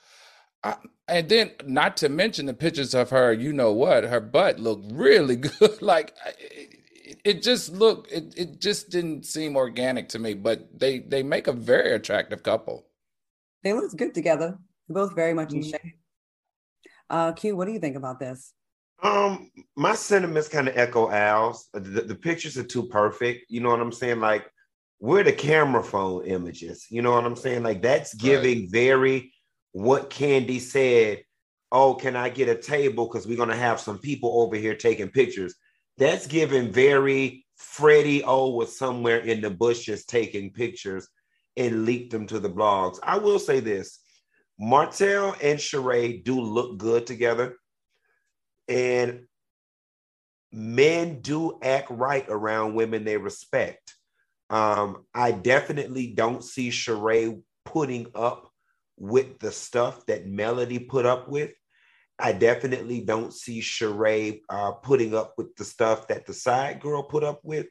I, and then, not to mention the pictures of her, you know what, her butt looked really (laughs) good. like it, it just looked, it, it just didn't seem organic to me. But they they make a very attractive couple. They look good together. They're both very much in mm-hmm. shape. Uh, Q, what do you think about this? Um, my sentiments kind of echo Al's. The, the pictures are too perfect. You know what I'm saying? Like, we're the camera phone images. You know what I'm saying? Like, that's giving right. very what Kandi said, oh, can I get a table? Because we're going to have some people over here taking pictures. That's given very Freddie O was somewhere in the bushes taking pictures and leaked them to the blogs. I will say this Martell and Sheree do look good together. And men do act right around women they respect. Um, I definitely don't see Sheree putting up with the stuff that Melody put up with. I definitely don't see Sheree uh, putting up with the stuff that the side girl put up with.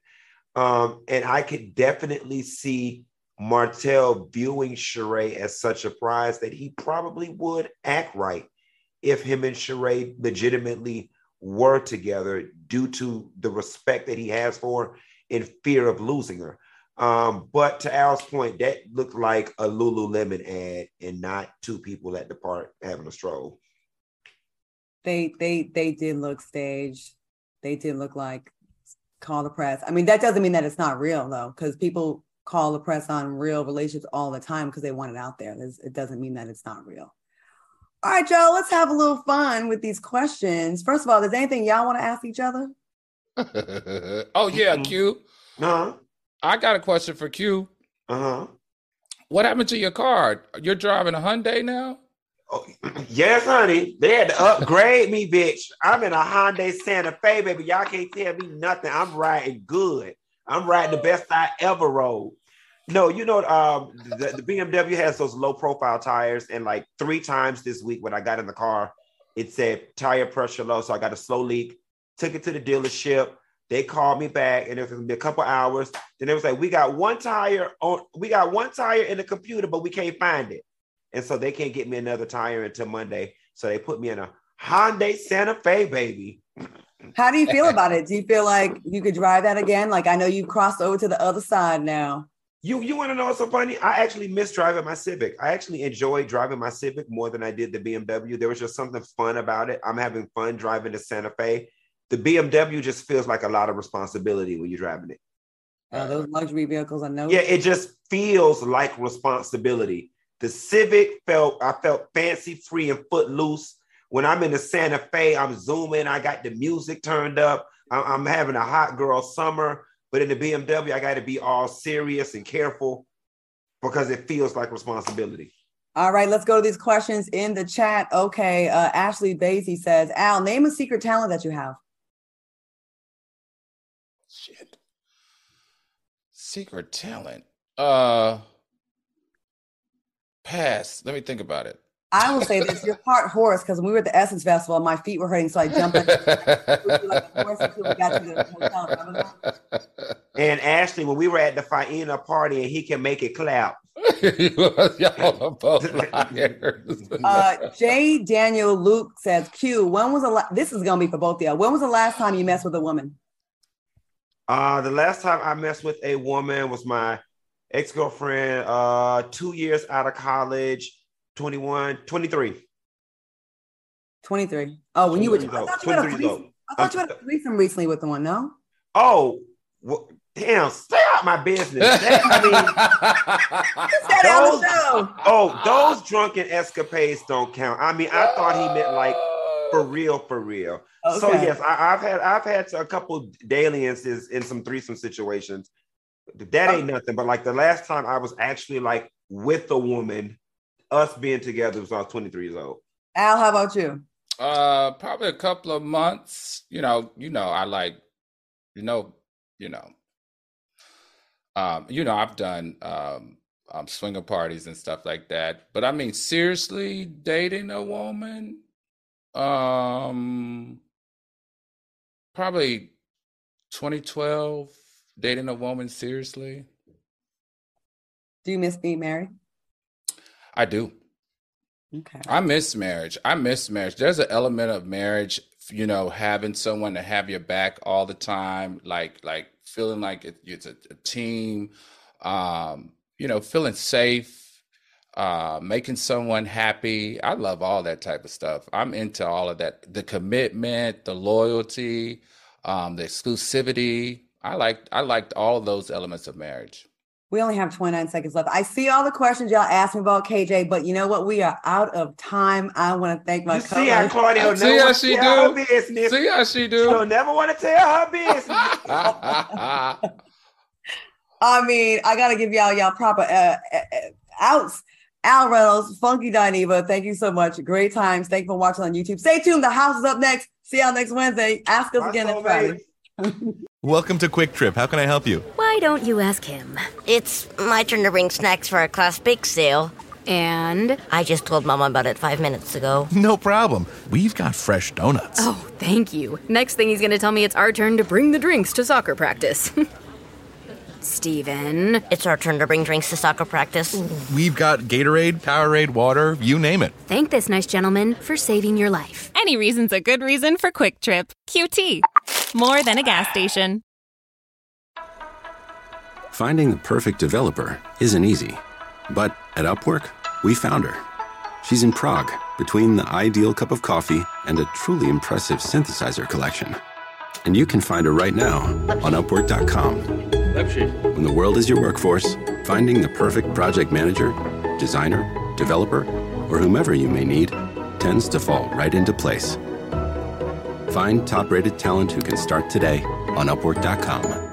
Um, and I could definitely see Martell viewing Sheree as such a prize that he probably would act right if him and Sheree legitimately were together due to the respect that he has for her in fear of losing her. Um, but to Al's point, that looked like a Lululemon ad and not two people at the park having a stroll. They they they did look staged. They did look like call the press. I mean, that doesn't mean that it's not real though, because people call the press on real relationships all the time because they want it out there. it doesn't mean that it's not real. All right, y'all, let's have a little fun with these questions. First of all, is anything y'all want to ask each other? (laughs) oh yeah, Q. No. I got a question for Q. Uh huh. What happened to your car? You're driving a Hyundai now? Oh, (clears throat) yes, honey. They had to upgrade me, bitch. I'm in a Hyundai Santa Fe, baby. Y'all can't tell me nothing. I'm riding good. I'm riding the best I ever rode. No, you know, um, the, the BMW has those low profile tires, and like three times this week when I got in the car, it said tire pressure low. So I got a slow leak, took it to the dealership. They called me back, and it was gonna be a couple hours. Then they was like, "We got one tire on, we got one tire in the computer, but we can't find it." And so they can't get me another tire until Monday. So they put me in a Hyundai Santa Fe, baby. How do you feel about it? Do you feel like you could drive that again? Like I know you've crossed over to the other side now. You you want to know what's so funny? I actually miss driving my Civic. I actually enjoy driving my Civic more than I did the BMW. There was just something fun about it. I'm having fun driving the Santa Fe the BMW just feels like a lot of responsibility when you're driving it. Uh, those luxury vehicles, I know. Yeah, it just feels like responsibility. The Civic felt I felt fancy free and footloose. When I'm in the Santa Fe, I'm zooming. I got the music turned up. I'm having a hot girl summer. But in the BMW, I got to be all serious and careful because it feels like responsibility. All right, let's go to these questions in the chat. Okay, uh, Ashley Basie says, Al, name a secret talent that you have. Shit. Secret talent. Uh pass. Let me think about it. I will say this: you're part horse because when we were at the Essence Festival, and my feet were hurting, so I jumped. (laughs) and Ashley, when we were at the Faina party, and he can make it clap. (laughs) Y'all are both (laughs) uh, J. Daniel Luke says, "Q. When was the la- this is gonna be for both of y'all? When was the last time you messed with a woman?" Uh, the last time I messed with a woman was my ex girlfriend, uh, two years out of college, 21, 23. 23. Oh, when you were, I thought you, had a threesome, I thought you had a threesome recently with the one, no? Oh, well, damn, stay out my business. That, I mean, (laughs) those, oh, those drunken escapades don't count. I mean, I thought he meant like for real, for real. Okay. So yes, I, have had I've had a couple dalliances in some threesome situations. That ain't nothing. But like the last time I was actually like with a woman, us being together was I was 23 years old. Al, how about you? Uh, probably a couple of months. You know, you know, I like, you know, you know, um, you know, I've done um, um swinger parties and stuff like that. But I mean, seriously, dating a woman, um, probably 2012. Dating a woman seriously. Do you miss being married? I do. Okay. I miss marriage. I miss marriage. There's an element of marriage, you know, having someone to have your back all the time, like like feeling like it, it's a, a team, um, you know, feeling safe, uh, making someone happy. I love all that type of stuff. I'm into all of that. The commitment, the loyalty, um, the exclusivity. I like I liked all those elements of marriage. We only have 29 seconds left. I see all the questions y'all asked me about KJ, but you know what? We are out of time. I want to thank my You see how Claudia See never how want she to tell do? her business. See how she do? She'll never want to tell her business. (laughs) (laughs) I mean, I gotta give y'all y'all proper uh, uh, uh, outs. Al Reynolds, Funky Dineva, thank you so much. Great times. Thank you for watching on YouTube. Stay tuned. The house is up next. See y'all next Wednesday. Ask us My again next soulmate. Friday. (laughs) Welcome to QuikTrip. How can I help you? Why don't you ask him? It's my turn to bring snacks for our class bake sale. And I just told Mama about it five minutes ago. (laughs) No problem. We've got fresh donuts. oh, thank you. Next thing he's gonna tell me it's our turn to bring the drinks to soccer practice. (laughs) Steven. It's our turn to bring drinks to soccer practice. We've got Gatorade, Powerade, water, you name it. Thank this nice gentleman for saving your life. Any reason's a good reason for QuikTrip. QT. More than a gas station. Finding the perfect developer isn't easy. But at Upwork, we found her. She's in Prague, between the ideal cup of coffee and a truly impressive synthesizer collection. And you can find her right now on Upwork.com. When the world is your workforce, finding the perfect project manager, designer, developer, or whomever you may need tends to fall right into place. Find top rated talent who can start today on Upwork.com.